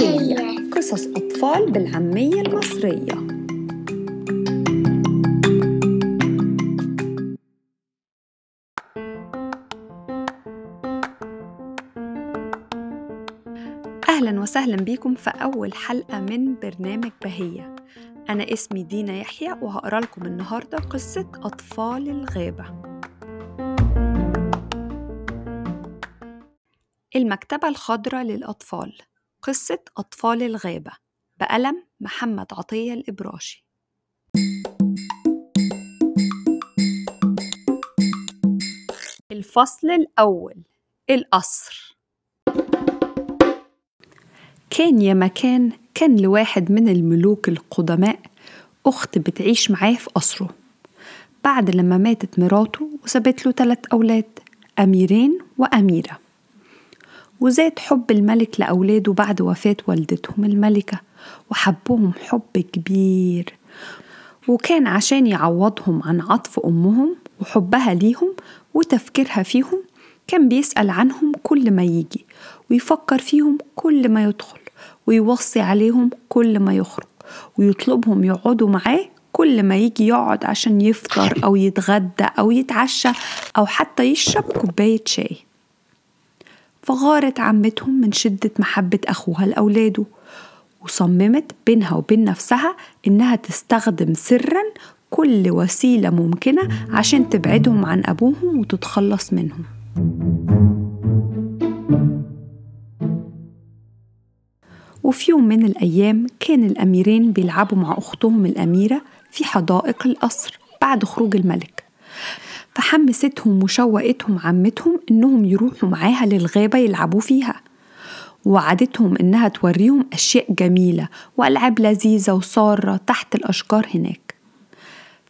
بهية قصص أطفال بالعامية المصرية. أهلا وسهلا بكم في أول حلقة من برنامج بهية. أنا اسمي دينا يحيى وهقرأ لكم النهاردة قصة أطفال الغابة. المكتبة الخضراء للأطفال. قصة أطفال الغابة بقلم محمد عطية الإبراشي. الفصل الأول القصر. كان يا مكان كان لواحد من الملوك القدماء أخت بتعيش معاه في قصره. بعد لما ماتت مراته وسابت له ثلاث أولاد أميرين وأميرة. وزاد حب الملك لأولاده بعد وفاة والدتهم الملكة وحبهم حب كبير. وكان عشان يعوضهم عن عطف أمهم وحبها ليهم وتفكيرها فيهم كان بيسأل عنهم كل ما يجي ويفكر فيهم كل ما يدخل ويوصي عليهم كل ما يخرج ويطلبهم يقعدوا معاه كل ما يجي يقعد عشان يفطر أو يتغدى أو يتعشى أو حتى يشرب كوباية شاي. فغارت عمتهم من شدة محبة أخوها لأولاده وصممت بينها وبين نفسها إنها تستخدم سرا كل وسيلة ممكنة عشان تبعدهم عن أبوهم وتتخلص منهم. وفي يوم من الأيام كان الأميرين بيلعبوا مع أختهم الأميرة في حدائق القصر بعد خروج الملك. فحمستهم وشوقتهم عمتهم إنهم يروحوا معاها للغابة يلعبوا فيها. ووعدتهم إنها توريهم أشياء جميلة وألعاب لذيذة وسارة تحت الأشجار هناك.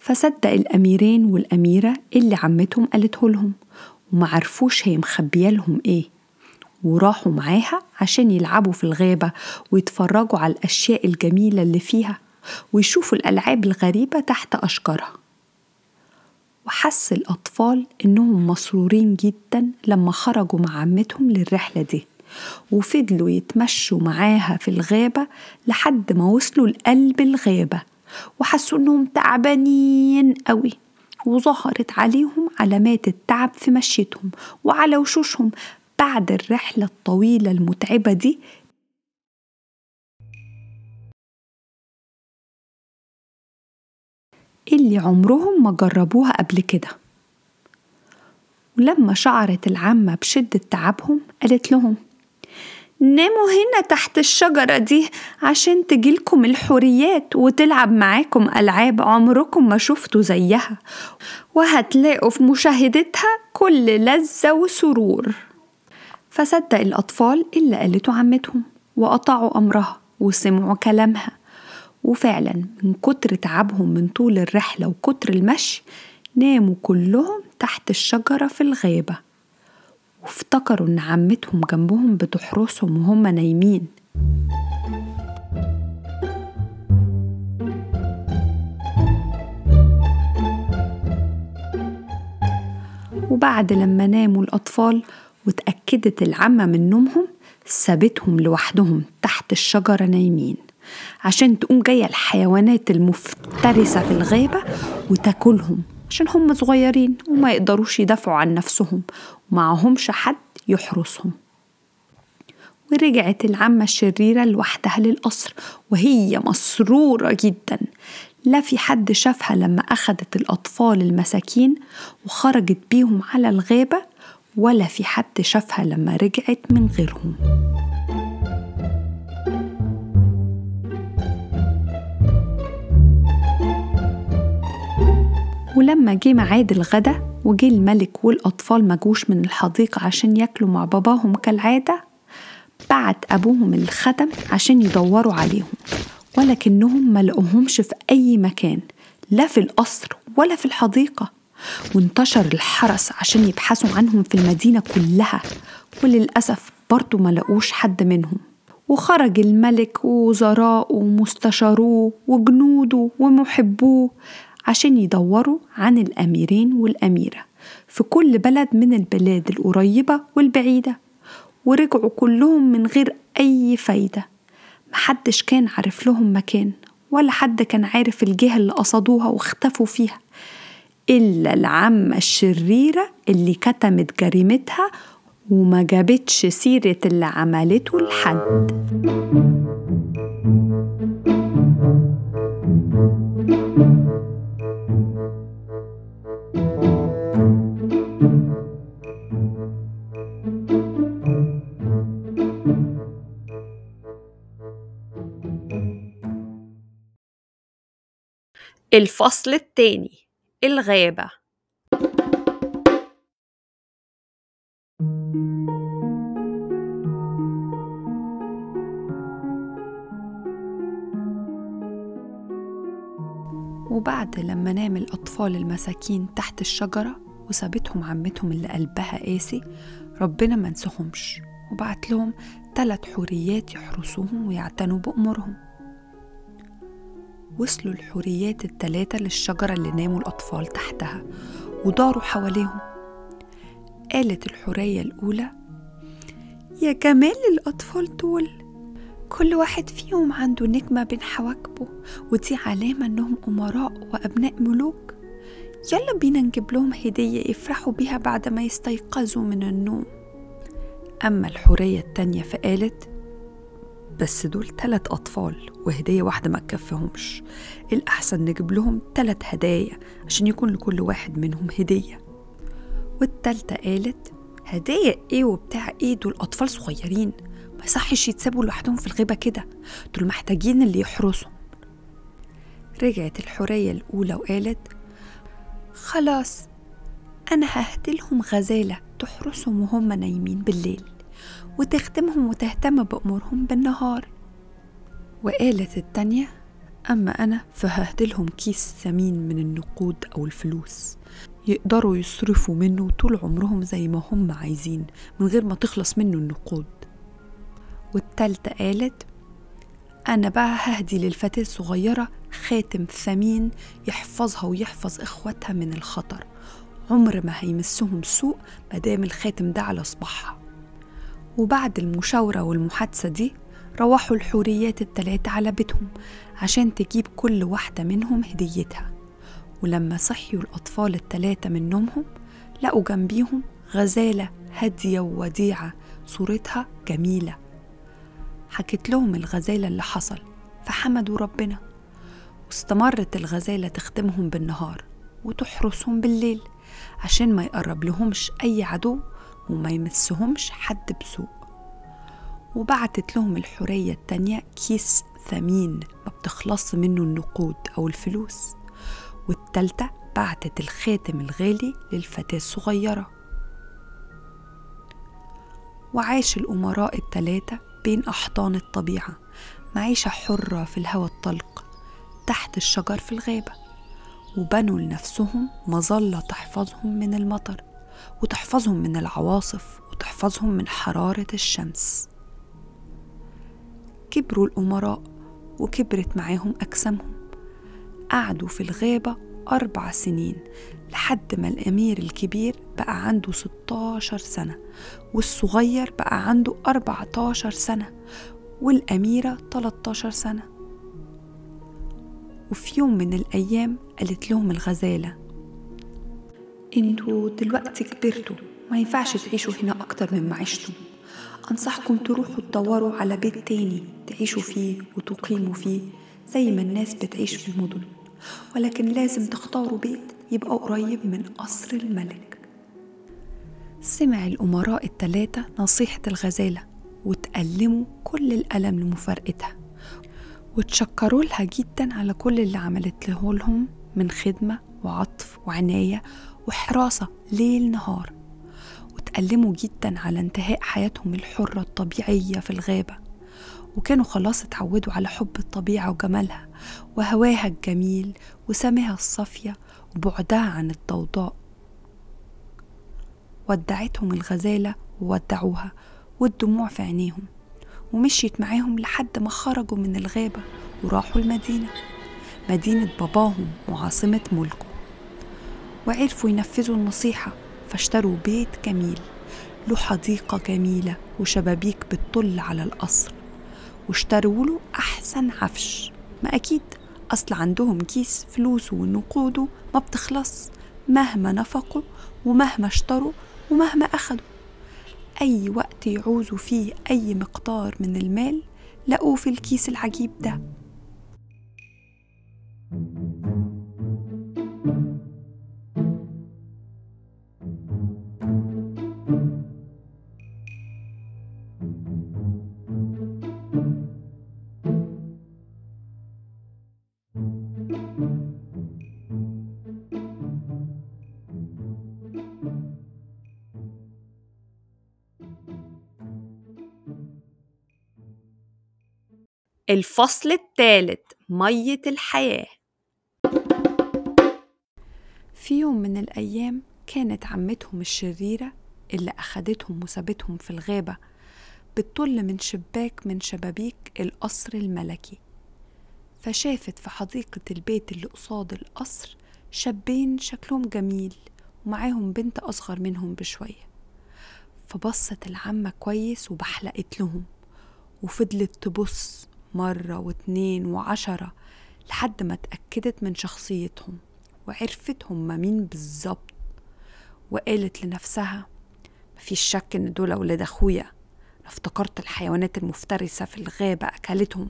فصدق الأميرين والأميرة اللي عمتهم قالته لهم ومعرفوش هي مخبية لهم إيه. وراحوا معاها عشان يلعبوا في الغابة ويتفرجوا على الأشياء الجميلة اللي فيها ويشوفوا الألعاب الغريبة تحت أشجارها. وحس الأطفال إنهم مسرورين جدا لما خرجوا مع عمتهم للرحلة دي وفضلوا يتمشوا معاها في الغابة لحد ما وصلوا لقلب الغابة وحسوا إنهم تعبانين قوي وظهرت عليهم علامات التعب في مشيتهم وعلى وشوشهم بعد الرحلة الطويلة المتعبة دي اللي عمرهم ما جربوها قبل كده. ولما شعرت العمة بشدة تعبهم قالت لهم ناموا هنا تحت الشجرة دي عشان تجيلكم الحوريات وتلعب معاكم ألعاب عمركم ما شفتوا زيها وهتلاقوا في مشاهدتها كل لذة وسرور. فصدق الأطفال اللي قالته عمتهم وقطعوا أمرها وسمعوا كلامها. وفعلا من كتر تعبهم من طول الرحلة وكتر المشي ناموا كلهم تحت الشجرة في الغابة وافتكروا إن عمتهم جنبهم بتحرسهم وهم نايمين. وبعد لما ناموا الأطفال وتأكدت العمة من نومهم سابتهم لوحدهم تحت الشجرة نايمين. عشان تقوم جاية الحيوانات المفترسة في الغابة وتاكلهم عشان هم صغيرين وما يقدروش يدافعوا عن نفسهم ومعهمش حد يحرسهم. ورجعت العمة الشريرة لوحدها للقصر وهي مسرورة جدا. لا في حد شافها لما أخدت الأطفال المساكين وخرجت بيهم على الغابة ولا في حد شافها لما رجعت من غيرهم. ولما جه ميعاد الغدا وجه الملك والأطفال مجوش من الحديقة عشان ياكلوا مع باباهم كالعادة بعت أبوهم الخدم عشان يدوروا عليهم ولكنهم ما لقوهمش في أي مكان لا في القصر ولا في الحديقة. وانتشر الحرس عشان يبحثوا عنهم في المدينة كلها وللأسف برضو ما لقوش حد منهم. وخرج الملك ووزراءه ومستشاروه وجنوده ومحبوه عشان يدوروا عن الأميرين والأميرة في كل بلد من البلاد القريبة والبعيدة ورجعوا كلهم من غير أي فايدة. محدش كان عارف لهم مكان ولا حد كان عارف الجهة اللي قصدوها واختفوا فيها إلا العمة الشريرة اللي كتمت جريمتها وما جابتش سيرة اللي عملته لحد. الفصل التاني الغابة. وبعد لما نام الأطفال المساكين تحت الشجرة وسابتهم عمتهم اللي قلبها قاسي ربنا ما نسهمش وبعت لهم تلات حوريات يحرسوهم ويعتنوا بأمورهم. وصلوا الحوريات التلاتة للشجرة اللي ناموا الأطفال تحتها وداروا حواليهم. قالت الحورية الأولى يا جمال الأطفال دول كل واحد فيهم عنده نجمة بين حواجبه ودي علامة إنهم أمراء وأبناء ملوك. يلا بينا نجيب لهم هدية يفرحوا بيها بعد ما يستيقظوا من النوم. أما الحورية التانية فقالت بس دول تلات أطفال وهدية واحدة ما تكفيهمش. الأحسن نجيب لهم تلات هدايا عشان يكون لكل واحد منهم هدية. والتالتة قالت هدايا إيه وبتاع إيه دول أطفال صغيرين؟ ما يصحش يتسابوا لوحدهم في الغيبة كده. دول محتاجين اللي يحرسهم. رجعت الحورية الأولى وقالت خلاص أنا ههدلهم غزالة تحرسهم وهم نايمين بالليل. وتخدمهم وتهتم بأمورهم بالنهار. وقالت التانية أما أنا فههدلهم كيس ثمين من النقود أو الفلوس. يقدروا يصرفوا منه طول عمرهم زي ما هم عايزين من غير ما تخلص منه النقود. والتالتة قالت أنا بقى ههدي للفتاة الصغيرة خاتم ثمين يحفظها ويحفظ إخواتها من الخطر. عمر ما هيمسهم سوء مادام الخاتم ده على صباحها. وبعد المشاورة والمحادثة دي روحوا الحوريات التلاتة على بيتهم عشان تجيب كل واحدة منهم هديتها. ولما صحيوا الأطفال التلاتة من نومهم لقوا جنبيهم غزالة هادية ووديعة صورتها جميلة. حكت لهم الغزالة اللي حصل فحمدوا ربنا. واستمرت الغزالة تخدمهم بالنهار وتحرسهم بالليل عشان ما يقرب لهمش أي عدو وما يمسهمش حد بسوء. وبعتت لهم الحورية التانية كيس ثمين ما بتخلص منه النقود أو الفلوس. والتالتة بعتت الخاتم الغالي للفتاة الصغيرة. وعاش الأمراء التلاتة بين أحضان الطبيعة معيشة حرة في الهواء الطلق تحت الشجر في الغابة. وبنوا لنفسهم مظلة تحفظهم من المطر. وتحفظهم من العواصف وتحفظهم من حرارة الشمس. كبروا الأمراء وكبرت معاهم أجسامهم. قعدوا في الغابة أربع سنين لحد ما الأمير الكبير بقى عنده 16 سنة والصغير بقى عنده 14 سنة والأميرة 13 سنة. وفي يوم من الأيام قالت لهم الغزالة أنتوا دلوقتي كبرتوا ما ينفعش تعيشوا هنا أكتر من ما عشتم أنصحكم تروحوا تدوروا على بيت تاني تعيشوا فيه وتقيموا فيه زي ما الناس بتعيش في المدن. ولكن لازم تختاروا بيت يبقى قريب من قصر الملك. سمع الأمراء التلاتة نصيحة الغزالة وتألموا كل الألم لمفارقتها. وتشكروا لها جدا على كل اللي عملت له لهم من خدمة وعطف وعناية وحراسة ليل نهار وتألموا جدا على انتهاء حياتهم الحرة الطبيعية في الغابة وكانوا خلاص اتعودوا على حب الطبيعة وجمالها وهواها الجميل وسماها الصافية وبعدها عن الضوضاء. ودعتهم الغزالة وودعوها والدموع في عينيهم ومشيت معاهم لحد ما خرجوا من الغابة وراحوا المدينة مدينة باباهم وعاصمة ملكه. وعرفوا ينفذوا النصيحة فاشتروا بيت جميل. له حديقة جميلة وشبابيك بتطل على القصر. واشتروا له أحسن عفش. ما أكيد أصل عندهم كيس فلوسه ونقوده ما بتخلص. مهما نفقوا ومهما اشتروا ومهما أخدوا أي وقت يعوزوا فيه أي مقدار من المال لقوه في الكيس العجيب ده. الفصل الثالث مية الحياة. في يوم من الأيام كانت عمتهم الشريرة اللي أخدتهم وسابتهم في الغابة بتطل من شباك من شبابيك القصر الملكي. فشافت في حديقة البيت اللي قصاد القصر شابين شكلهم جميل ومعاهم بنت أصغر منهم بشوية. فبصت العمة كويس وبحلقت لهم وفضلت تبص مرة واتنين وعشرة لحد ما اتأكدت من شخصيتهم وعرفت هما مين بالظبط وقالت لنفسها مفيش شك إن دول ولاد أخويا. افتكرت الحيوانات المفترسة في الغابة أكلتهم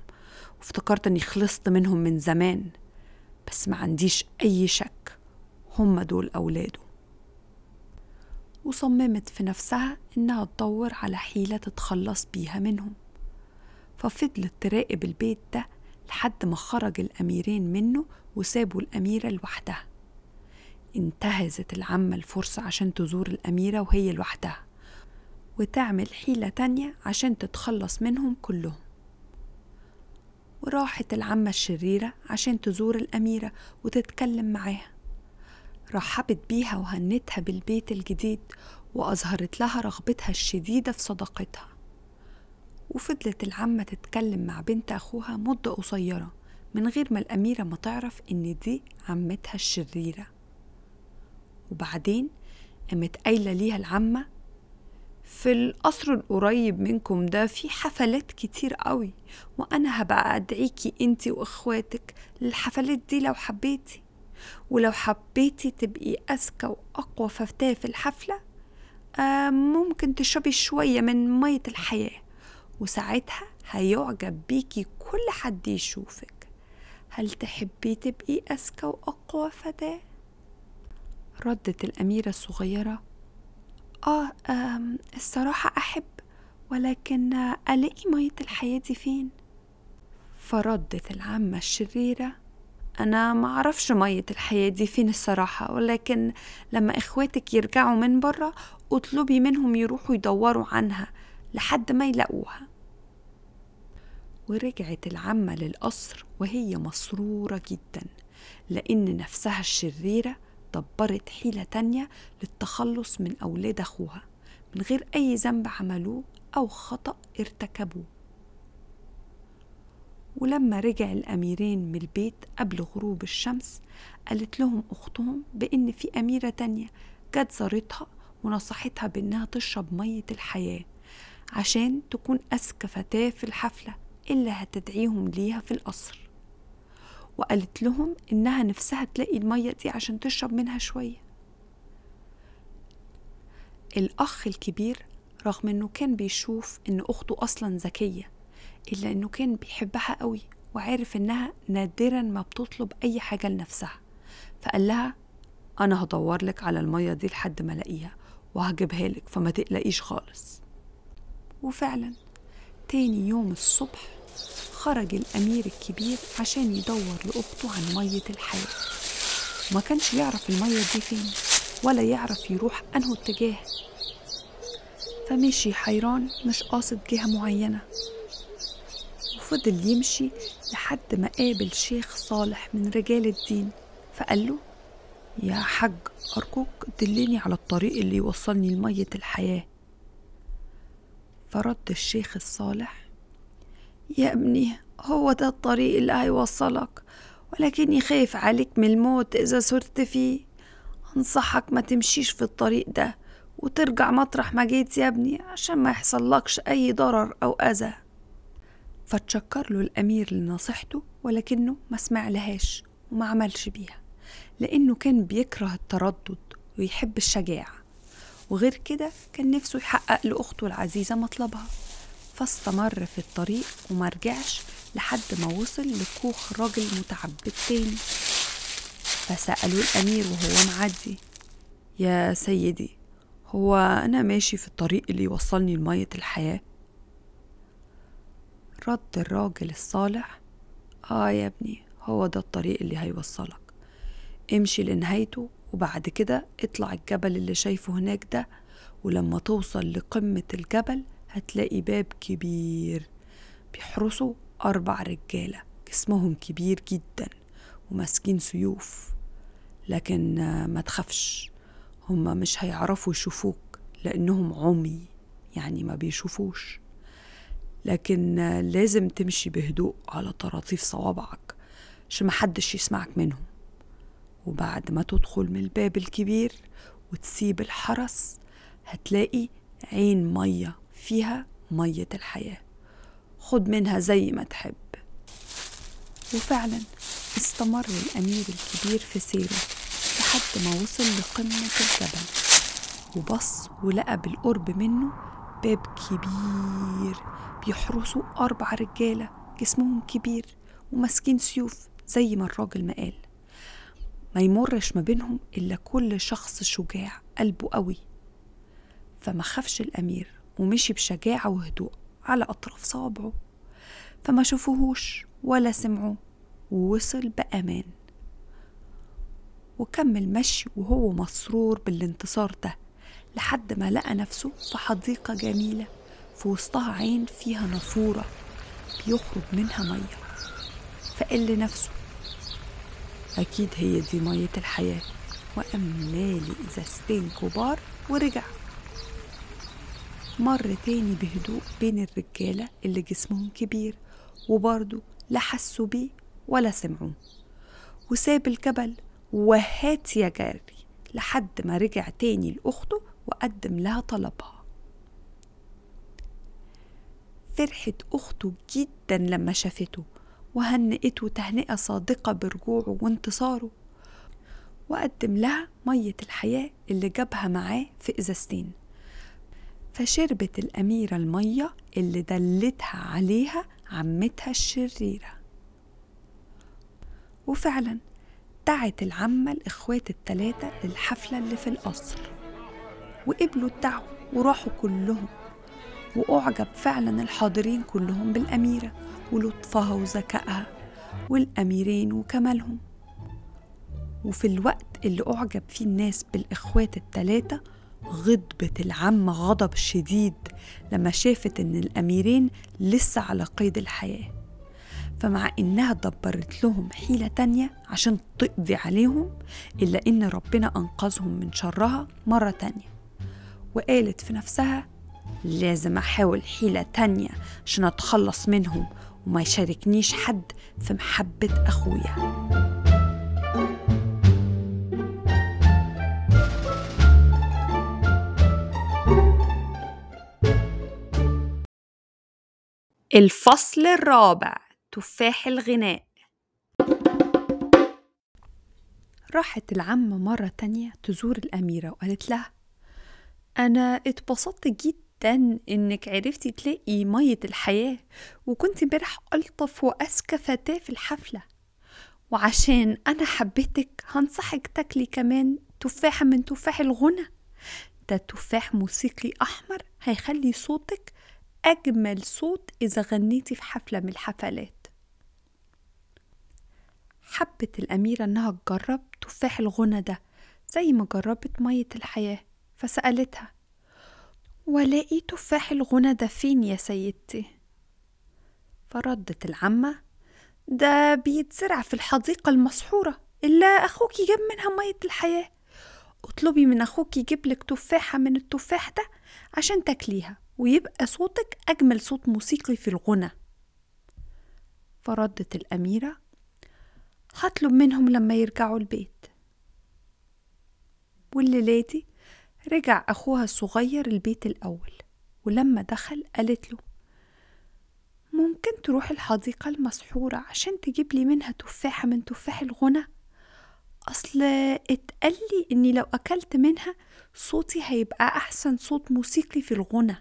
وافتكرت إني خلصت منهم من زمان بس ما عنديش أي شك هما دول أولاده. وصممت في نفسها إنها تدور على حيلة تتخلص بيها منهم. ففضلت تراقب البيت ده لحد ما خرج الأميرين منه وسابوا الأميرة لوحدها. انتهزت العمة الفرصة عشان تزور الأميرة وهي لوحدها وتعمل حيلة تانية عشان تتخلص منهم كلهم. وراحت العمة الشريرة عشان تزور الأميرة وتتكلم معاها. رحبت بيها وهنتها بالبيت الجديد وأظهرت لها رغبتها الشديدة في صداقتها. وفضلت العمة تتكلم مع بنت أخوها مدة قصيرة من غير ما الأميرة ما تعرف إن دي عمتها الشريرة. وبعدين قامت قايلة ليها العمة في القصر القريب منكم ده في حفلات كتير قوي وأنا هبقى أدعيكي أنتي وإخواتك للحفلات دي لو حبيتي. ولو حبيتي تبقي أذكى وأقوى فتاة في الحفلة آه ممكن تشربي شوية من مية الحياة. وساعتها هيعجب بيكي كل حد يشوفك هل تحبي تبقي أذكى وأقوى فتاة؟ ردت الأميرة الصغيرة آه الصراحة أحب ولكن ألاقي مية الحياة دي فين؟ فردت العمة الشريرة أنا معرفش مية الحياة دي فين الصراحة ولكن لما إخواتك يرجعوا من برا اطلبي منهم يروحوا يدوروا عنها لحد ما يلاقوها ورجعت العمة للقصر وهي مسرورة جدا لأن نفسها الشريرة دبرت حيلة تانية للتخلص من أولاد أخوها من غير أي ذنب عملوه أو خطأ ارتكبوه. ولما رجع الأميرين من البيت قبل غروب الشمس قالت لهم أختهم بإن في أميرة تانية جت زارتها ونصحتها بإنها تشرب مية الحياة عشان تكون أذكى فتاة في الحفلة اللي هتدعيهم ليها في القصر. وقالت لهم إنها نفسها تلاقي المية دي عشان تشرب منها شوية. الأخ الكبير رغم إنه كان بيشوف إن أخته أصلا ذكية إلا إنه كان بيحبها قوي وعارف إنها نادرا ما بتطلب أي حاجة لنفسها. فقال لها أنا هدور لك على المية دي لحد ما ألاقيها وهجيبها لك فما تقلقيش خالص. وفعلا تاني يوم الصبح خرج الأمير الكبير عشان يدور لأخته عن مية الحياة. وما كانش يعرف المية دي فين ولا يعرف يروح أنه اتجاه. فمشي حيران مش قاصد جهة معينة. وفضل يمشي لحد ما قابل شيخ صالح من رجال الدين. فقال له يا حج أرجوك دلني على الطريق اللي يوصلني لمية الحياة. فرد الشيخ الصالح؟ يا ابني هو ده الطريق اللي هيوصلك. ولكني خايف عليك من الموت إذا سرت فيه. أنصحك ما تمشيش في الطريق ده وترجع مطرح ما جيت يا ابني عشان ما يحصلكش أي ضرر أو أذى. فتشكر له الأمير لنصيحته ولكنه ما سمع لهاش وما عملش بيها لأنه كان بيكره التردد ويحب الشجاعة. وغير كده كان نفسه يحقق لأخته العزيزة مطلبها. فاستمر في الطريق وما رجعش لحد ما وصل لكوخ راجل متعبد تاني. فسألوا الأمير وهو معدي يا سيدي هو أنا ماشي في الطريق اللي يوصلني لمية الحياة؟ رد الراجل الصالح آه يا ابني هو ده الطريق اللي هيوصلك. امشي لنهايته وبعد كده اطلع الجبل اللي شايفه هناك ده ولما توصل لقمة الجبل هتلاقي باب كبير بيحرسه أربع رجالة جسمهم كبير جدا وماسكين سيوف. لكن ما تخافش هما مش هيعرفوا يشوفوك لأنهم عمي يعني ما بيشوفوش. لكن لازم تمشي بهدوء على طراطيف صوابعك عشان محدش يسمعك منهم. وبعد ما تدخل من الباب الكبير وتسيب الحرس هتلاقي عين مية فيها مية الحياة. خد منها زي ما تحب. وفعلا استمر الأمير الكبير في سيره لحد ما وصل لقمة الجبل وبص ولقى بالقرب منه باب كبير بيحرسه أربع رجالة جسمهم كبير وماسكين سيوف زي ما الراجل ما قال. ما يمرش ما بينهم إلا كل شخص شجاع قلبه قوي. فما خافش الأمير ومشي بشجاعة وهدوء على أطراف صوابعه. فما شافوهوش ولا سمعوه ووصل بأمان. وكمل مشي وهو مسرور بالانتصار ده لحد ما لقى نفسه في حديقة جميلة في وسطها عين فيها نافورة بيخرج منها مية. فقال لنفسه أكيد هي دي مية الحياة. وقام مالي إزازتين كبار ورجع. مر تاني بهدوء بين الرجالة اللي جسمهم كبير وبرضه لا حسوا بيه ولا سمعوه. وساب الجبل وهات يا جاري لحد ما رجع تاني لأخته وقدم لها طلبها. فرحت أخته جدا لما شافته. وهنئته تهنئة صادقة برجوعه وانتصاره وقدم لها مية الحياة اللي جابها معاه في إزازتين فشربت الأميرة المية اللي دلتها عليها عمتها الشريرة. وفعلا دعت العمة الإخوات التلاتة للحفلة اللي في القصر. وقبلوا الدعوة وراحوا كلهم وأعجب فعلا الحاضرين كلهم بالأميرة. ولطفها وذكائها والأميرين وكمالهم وفي الوقت اللي أعجب فيه الناس بالإخوات التلاتة غضبت العمة غضب شديد لما شافت إن الأميرين لسه على قيد الحياة. فمع إنها دبرت لهم حيلة تانية عشان تقضي عليهم إلا إن ربنا أنقذهم من شرها مرة تانية. وقالت في نفسها لازم أحاول حيلة تانية عشان أتخلص منهم وما يشاركنيش حد في محبة أخويا. الفصل الرابع تفاح الغناء. راحت العمة مرة تانية تزور الأميرة وقالت لها أنا اتبسطت جدا إنك عرفتي تلاقي مية الحياة وكنت امبارح ألطف وأذكى فتاة في الحفلة. وعشان أنا حبيتك هنصحك تاكلي كمان تفاحة من تفاح الغنى. ده تفاح موسيقي أحمر هيخلي صوتك أجمل صوت إذا غنيتي في حفلة من الحفلات. حبت الأميرة إنها تجرب تفاح الغنى ده زي ما جربت مية الحياة فسألتها ولاقي تفاح الغنى فين يا سيدتي؟ فردت العمة. ده بيتزرع في الحديقة المسحورة إلا أخوك جاب منها مية الحياة. اطلبي من أخوك يجيبلك تفاحة من التفاح ده عشان تاكليها ويبقى صوتك أجمل صوت موسيقي في الغنى. فردت الأميرة. هطلب منهم لما يرجعوا البيت. والليلة دي رجع أخوها الصغير البيت الأول ولما دخل قالت له ممكن تروح الحديقة المسحورة عشان تجيب لي منها تفاحة من تفاح الغنى؟ أصل اتقال لي إني لو أكلت منها صوتي هيبقى أحسن صوت موسيقي في الغنى.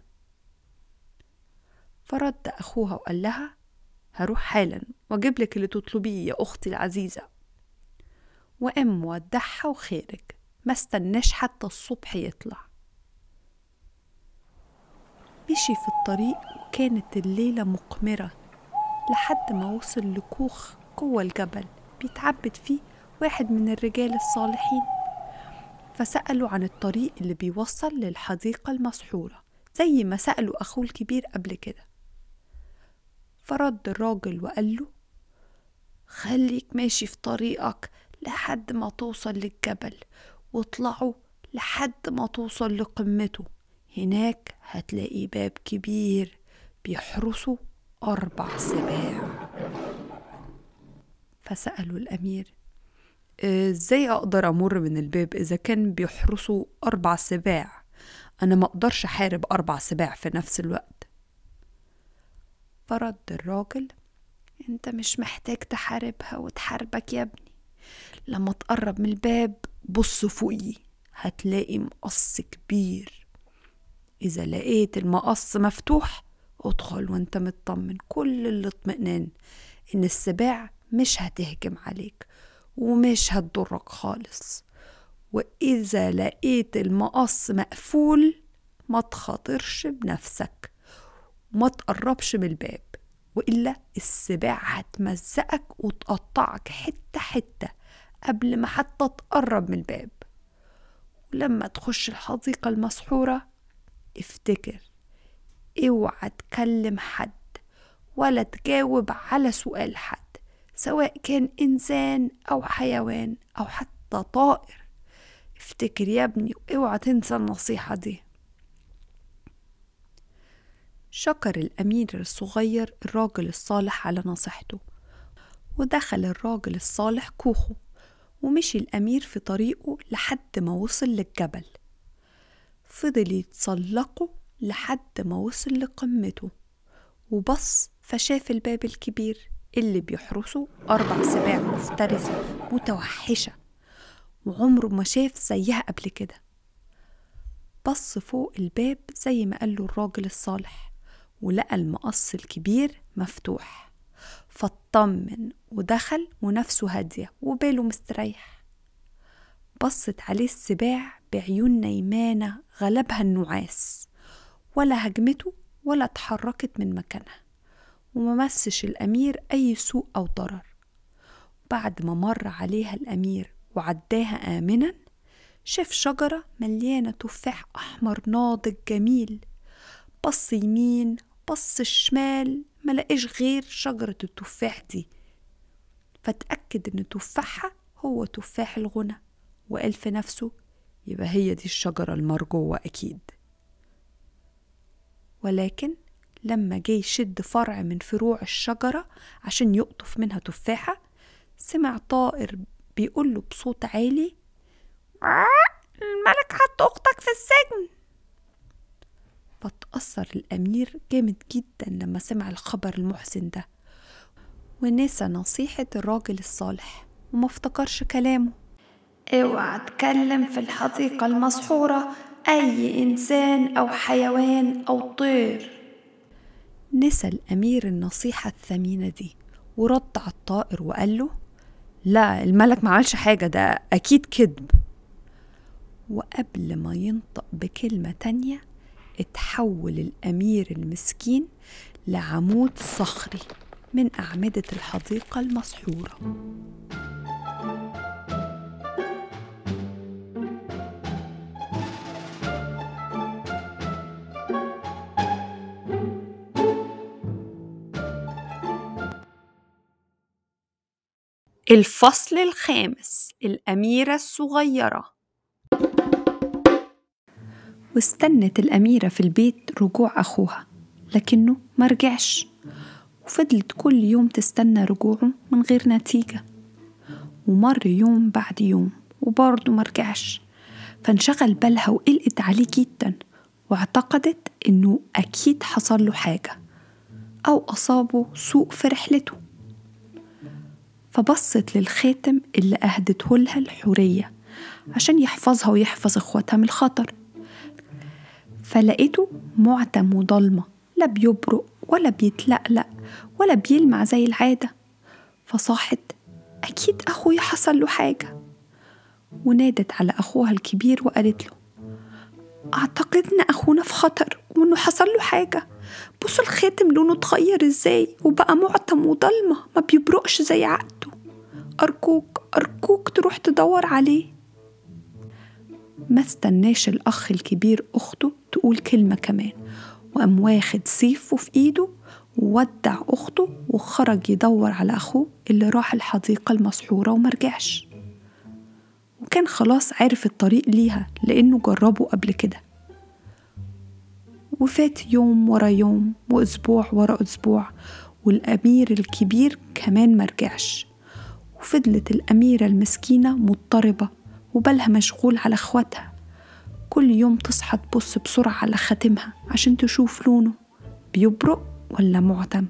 فرد أخوها وقال لها هروح حالا وأجيب لك اللي تطلبيه يا أختي العزيزة. وقام مودعها وخارج. ما استناش حتى الصبح يطلع. مشي في الطريق وكانت الليلة مقمرة لحد ما وصل لكوخ جوه الجبل بيتعبد فيه واحد من الرجال الصالحين. فسألوا عن الطريق اللي بيوصل للحديقة المسحورة زي ما سألوا أخوه الكبير قبل كده. فرد الراجل وقال له خليك ماشي في طريقك لحد ما توصل للجبل واطلعوا لحد ما توصل لقمته. هناك هتلاقي باب كبير بيحرسه أربع سباع. فسألوا الأمير إزاي أقدر أمر من الباب إذا كان بيحرسوا أربع سباع؟ أنا ما أقدرش أحارب أربع سباع في نفس الوقت. فرد الراجل أنت مش محتاج تحاربها وتحاربك يا ابني. لما تقرب من الباب بص فوقي هتلاقي مقص كبير. إذا لقيت المقص مفتوح ادخل وانت مطمن. كل الاطمئنان إن السباع مش هتهجم عليك ومش هتضرك خالص. وإذا لقيت المقص مقفول ما تخاطرش بنفسك. وما تقربش من الباب وإلا السباع هتمزقك وتقطعك حتة حتة. قبل ما حتى تقرب من الباب. ولما تخش الحديقة المسحورة افتكر اوعى تكلم حد ولا تجاوب على سؤال حد سواء كان إنسان أو حيوان أو حتى طائر. افتكر يا ابني وأوعى تنسى النصيحة دي. شكر الأمير الصغير الراجل الصالح على نصيحته ودخل الراجل الصالح كوخه. ومشي الأمير في طريقه لحد ما وصل للجبل. فضل يتسلقه لحد ما وصل لقمته وبص فشاف الباب الكبير اللي بيحرسه أربع سباع مفترسة متوحشة وعمره ما شاف زيها قبل كده. بص فوق الباب زي ما قاله الراجل الصالح ولقى المقص الكبير مفتوح. فاطمن ودخل ونفسه هادية وباله مستريح. بصت عليه السباع بعيون نيمانة غلبها النعاس ولا هجمته ولا اتحركت من مكانها وما مسش الأمير أي سوء أو ضرر. بعد ما مر عليها الأمير وعداها آمنا شاف شجرة مليانة تفاح أحمر ناضج جميل بص يمين بص الشمال ملقاش غير شجرة التفاح دي. فتأكد إن تفاحها هو تفاح الغنى وقال في نفسه يبقى هي دي الشجرة المرجوة أكيد. ولكن لما جه يشد فرع من فروع الشجرة عشان يقطف منها تفاحة سمع طائر بيقول له بصوت عالي الملك حط أختك في السجن. فتأثر الأمير جامد جدا لما سمع الخبر المحزن ده. ونسى نصيحة الراجل الصالح وما افتكرش كلامه. اوعى تكلم في الحديقة المسحورة أي إنسان أو حيوان أو طير. نسى الأمير النصيحة الثمينة دي ورد على الطائر وقال له لا الملك ما عملش حاجة ده أكيد كذب. وقبل ما ينطق بكلمة تانية اتحول الأمير المسكين لعمود صخري من أعمدة الحديقة المسحورة. الفصل الخامس الأميرة الصغيرة. واستنت الأميرة في البيت رجوع أخوها لكنه مرجعش وفضلت كل يوم تستنى رجوعه من غير نتيجة. ومر يوم بعد يوم وبرضه مرجعش فانشغل بالها وقلقت عليه جدا واعتقدت إنه أكيد حصل له حاجة أو أصابه سوء في رحلته. فبصت للخاتم اللي أهدته لها الحورية عشان يحفظها ويحفظ إخواتها من الخطر. فلقيته معتم وضلمة لا بيبرق ولا بيتلقلق ولا بيلمع زي العادة. فصاحت أكيد أخويا حصل له حاجة. ونادت على أخوها الكبير وقالت له أعتقد إن أخونا في خطر وإنه حصل له حاجة. بصوا الخاتم لونه اتغير إزاي وبقى معتم وضلمة ما بيبرقش زي عقده. أرجوك أرجوك تروح تدور عليه. ما استناش الأخ الكبير أخته تقول كلمة كمان وقام واخد سيفه في إيده وودع أخته وخرج يدور على أخوه اللي راح الحديقة المسحورة ومرجعش وكان خلاص عرف الطريق ليها لأنه جربه قبل كده. وفات يوم ورا يوم وأسبوع ورا أسبوع والأمير الكبير كمان مرجعش وفضلت الأميرة المسكينة مضطربة وبالها مشغول على إخواتها. كل يوم تصحى تبص بسرعة على خاتمها عشان تشوف لونه بيبرق ولا معتم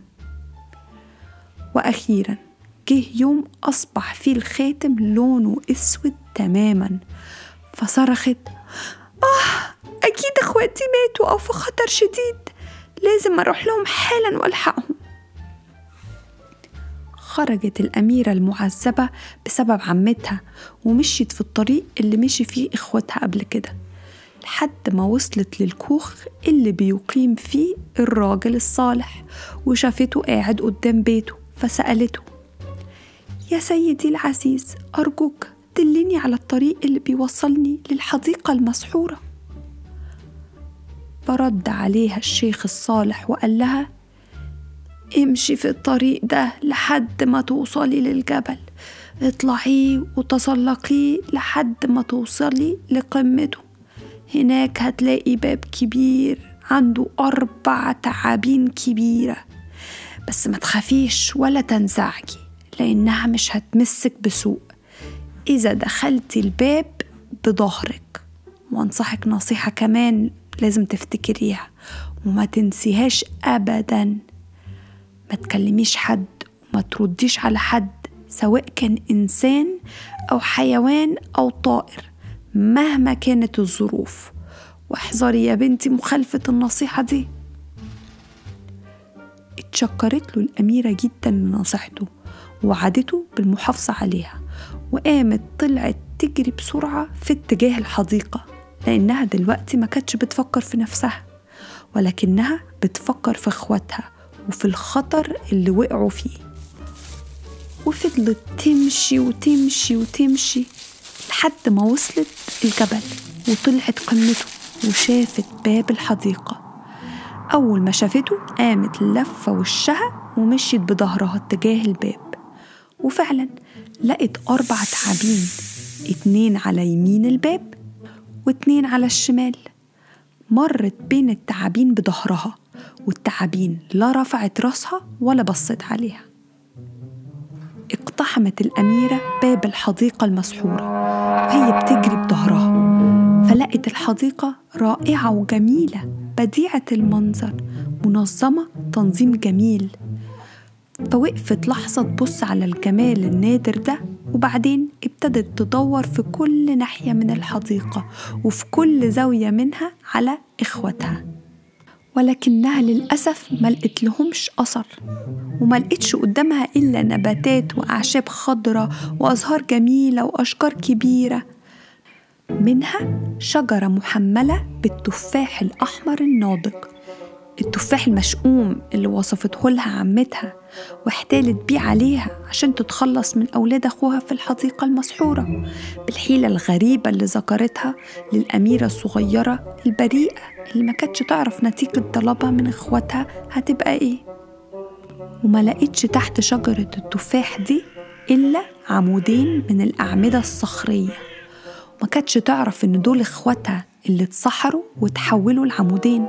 وأخيرا جه يوم أصبح فيه الخاتم لونه أسود تماما. فصرخت آه أكيد إخواتي ماتوا أو في خطر شديد. لازم أروح لهم حالا وألحقهم. خرجت الأميرة المعذبة بسبب عمتها ومشيت في الطريق اللي مشي فيه إخواتها قبل كده لحد ما وصلت للكوخ اللي بيقيم فيه الراجل الصالح وشافته قاعد قدام بيته فسألته يا سيدي العزيز أرجوك دلني على الطريق اللي بيوصلني للحديقة المسحورة. فرد عليها الشيخ الصالح وقال لها امشي في الطريق ده لحد ما توصلي للجبل. اطلعيه وتسلقيه لحد ما توصلي لقمته. هناك هتلاقي باب كبير عنده أربع تعابين كبيرة. بس ما تخافيش ولا تنزعجي لأنها مش هتمسك بسوء. إذا دخلتي الباب بظهرك. وأنصحك نصيحة كمان لازم تفتكريها. وما تنسيهاش أبدا. ما تكلميش حد وما ترديش على حد سواء كان إنسان أو حيوان أو طائر مهما كانت الظروف. واحذري يا بنتي مخالفة النصيحة دي. اتشكرت له الأميرة جدا لنصيحته ووعدته بالمحافظة عليها وقامت طلعت تجري بسرعة في اتجاه الحديقة لأنها دلوقتي ما كانتش بتفكر في نفسها ولكنها بتفكر في إخواتها وفي الخطر اللي وقعوا فيه. وفضلت تمشي وتمشي وتمشي لحد ما وصلت الجبل وطلعت قمته وشافت باب الحديقة. أول ما شافته قامت لفة وشها ومشيت بظهرها اتجاه الباب. وفعلا لقت أربع تعابين اتنين على يمين الباب واتنين على الشمال. مرت بين التعابين بظهرها والتعابين لا رفعت راسها ولا بصت عليها. اقتحمت الأميرة باب الحديقة المسحورة وهي بتجري بظهرها. فلقت الحديقة رائعة وجميلة بديعة المنظر منظمة تنظيم جميل. فوقفت لحظة تبص على الجمال النادر ده وبعدين ابتدت تدور في كل ناحية من الحديقة وفي كل زاوية منها على إخواتها. ولكنها للأسف ما لقيت لهمش أثر وما لقيتش قدامها إلا نباتات وأعشاب خضرة وأزهار جميلة وأشجار كبيرة. منها شجرة محملة بالتفاح الأحمر الناضج. التفاح المشؤوم اللي وصفته لها عمتها واحتالت بيه عليها عشان تتخلص من أولاد أخوها في الحديقة المسحورة بالحيلة الغريبة اللي ذكرتها للأميرة الصغيرة البريئة اللي ما كانتش تعرف نتيجة طلبها من إخواتها هتبقى إيه. وما لقيتش تحت شجرة التفاح دي إلا عمودين من الأعمدة الصخرية. وما كانتش تعرف إن دول إخواتها اللي اتسحروا وتحولوا لعمودين.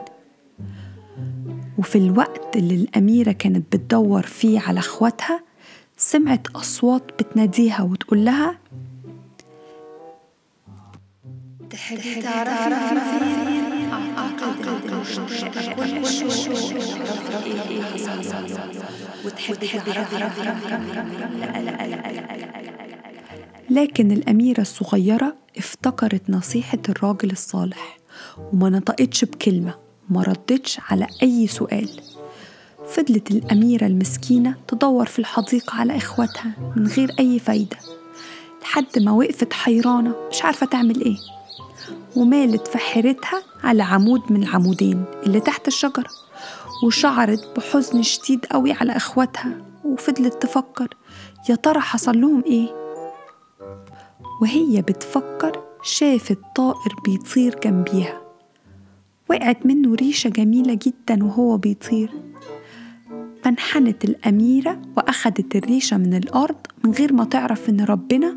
وفي الوقت اللي الأميرة كانت بتدور فيه على إخواتها سمعت أصوات بتناديها وتقول لها تحبي تعرفي فين أعتقد إنه كل إيه إيه حصل وتحب تعرفي لا لا لا لكن الأميرة الصغيرة افتكرت نصيحة الراجل الصالح وما نطقتش بكلمة وما ردتش على أي سؤال. فضلت الأميرة المسكينة تدور في الحديقة على إخواتها من غير أي فايدة لحد ما وقفت حيرانة مش عارفة تعمل إيه. ومالت في حيرتها على عمود من العمودين اللي تحت الشجرة وشعرت بحزن شديد قوي على إخواتها وفضلت تفكر يا ترى حصل لهم إيه؟ وهي بتفكر شافت طائر بيطير جنبيها. وقعت منه ريشة جميلة جدا وهو بيطير. فانحنت الأميرة وأخدت الريشة من الأرض من غير ما تعرف إن ربنا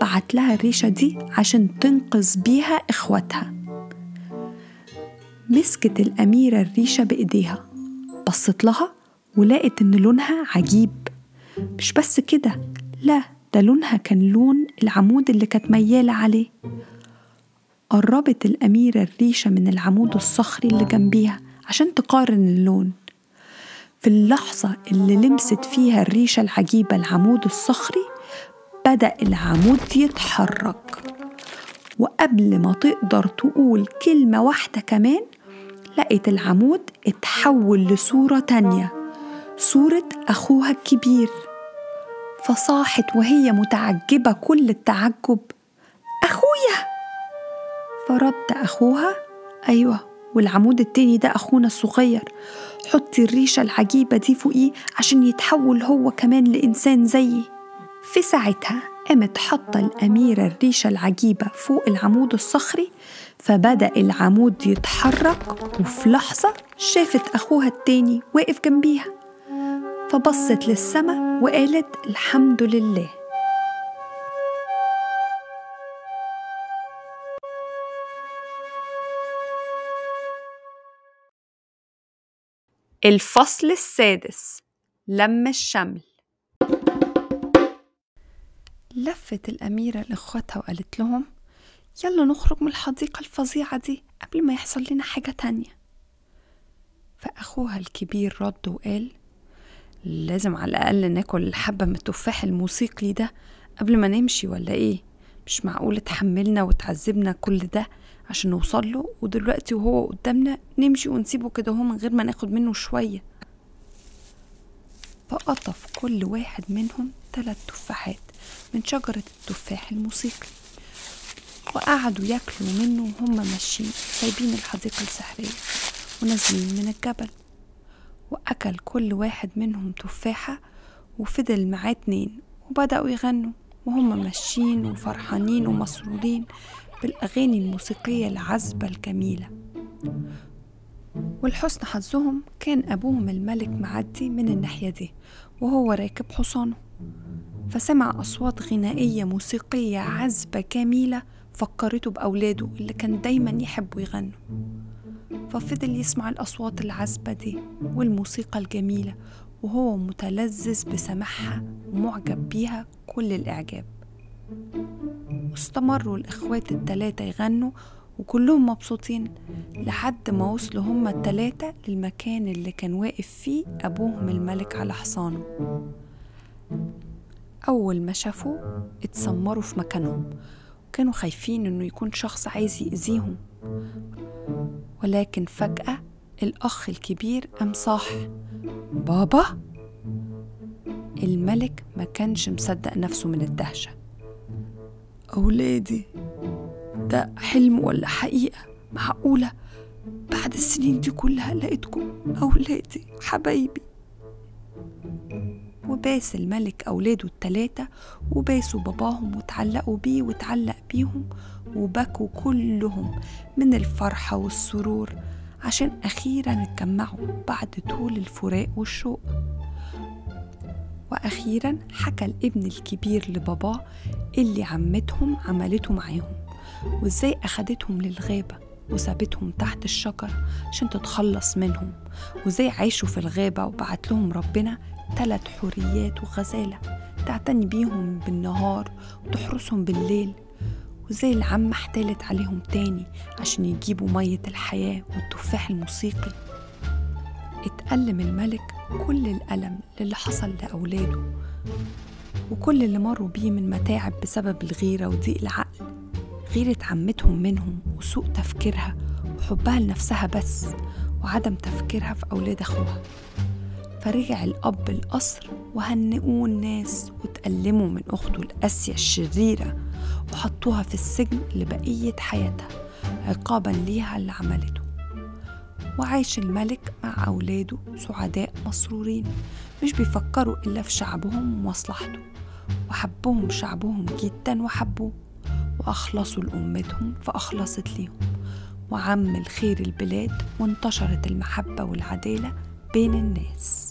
بعت لها الريشة دي عشان تنقذ بيها إخواتها. مسكت الأميرة الريشة بإيديها بصت لها ولقت إن لونها عجيب. مش بس كده لا ده لونها كان لون العمود اللي كانت ميالة عليه. قربت الأميرة الريشة من العمود الصخري اللي جنبيها عشان تقارن اللون. في اللحظة اللي لمست فيها الريشة العجيبة العمود الصخري بدأ العمود يتحرك. وقبل ما تقدر تقول كلمة واحدة كمان لقيت العمود اتحول لصورة تانية صورة أخوها الكبير. فصاحت وهي متعجبة كل التعجب. أخويا! فرد أخوها؟ أيوة والعمود التاني ده أخونا الصغير. حطي الريشة العجيبة دي فوقيه عشان يتحول هو كمان لإنسان زيي. في ساعتها قامت حاطة الأميرة الريشة العجيبة فوق العمود الصخري فبدأ العمود يتحرك وفي لحظة شافت أخوها التاني واقف جنبيها. فبصت للسما وقالت الحمد لله. الفصل السادس لم الشمل. لفت الأميرة لإخواتها وقالت لهم يلا نخرج من الحديقة الفظيعة دي قبل ما يحصل لنا حاجة تانية. فأخوها الكبير رد وقال لازم على الأقل ناكل الحبة من التفاح الموسيقي ده قبل ما نمشي ولا إيه؟ مش معقول تحملنا وتعذبنا كل ده عشان نوصل له. ودلوقتي وهو قدامنا نمشي ونسيبه كده هو من غير ما ناخد منه شوية. فقطف كل واحد منهم ثلاث تفاحات من شجرة التفاح الموسيقي. وقعدوا ياكلوا منه وهم ماشيين سايبين الحديقة السحرية ونازلين من الجبل. وأكل كل واحد منهم تفاحة وفضل معاه اتنين وبدأوا يغنوا. وهم ماشيين وفرحانين ومسرورين. بالأغاني الموسيقية العذبة الجميلة. ولحسن حظهم كان أبوهم الملك معدي من الناحية دي وهو راكب حصانه. فسمع أصوات غنائية موسيقية عذبة جميلة فكرته بأولاده اللي كان دايما يحبوا يغنوا. ففضل يسمع الأصوات العذبة دي والموسيقى الجميلة وهو متلذذ بسماعها ومعجب بيها كل الإعجاب. واستمروا الإخوات التلاتة يغنوا وكلهم مبسوطين لحد ما وصلوا هما التلاتة للمكان اللي كان واقف فيه أبوهم الملك على حصانه. أول ما شافوه اتسمروا في مكانهم وكانوا خايفين إنه يكون شخص عايز يأذيهم. ولكن فجأة الأخ الكبير قام صاح بابا؟ الملك ما كانش مصدق نفسه من الدهشة. أولادي. ده حلم ولا حقيقة؟ معقولة؟ بعد السنين دي كلها لقيتكم أولادي حبايبي. وباس الملك أولاده التلاتة وباسوا باباهم وتعلقوا بيه وتعلق بيهم وبكوا كلهم من الفرحة والسرور عشان أخيرا اتجمعوا بعد طول الفراق والشوق. وأخيرا حكى الابن الكبير لباباه اللي عمتهم عملته معاهم وإزاي أخدتهم للغابة وسابتهم تحت الشجر عشان تتخلص منهم وإزاي عاشوا في الغابة وبعت لهم ربنا تلات حوريات وغزالة تعتني بيهم بالنهار وتحرسهم بالليل وزي العمة احتالت عليهم تاني عشان يجيبوا مية الحياة والتفاح الموسيقي. اتألم الملك كل الألم اللي حصل لأولاده وكل اللي مروا بيه من متاعب بسبب الغيرة وضيق العقل غيرة عمتهم منهم وسوء تفكيرها وحبها لنفسها بس وعدم تفكيرها في أولاد أخوها. فرجع الأب القصر وهنئوه الناس وتألموا من أخته القاسية الشريرة وحطوها في السجن لبقية حياتها عقابا ليها اللي عملته. وعايش الملك مع أولاده سعداء مسرورين. مش بيفكروا إلا في شعبهم ومصلحته وحبهم شعبهم جدا وحبوه وأخلصوا لأمتهم فأخلصت ليهم. وعم الخير البلاد وانتشرت المحبة والعدالة بين الناس.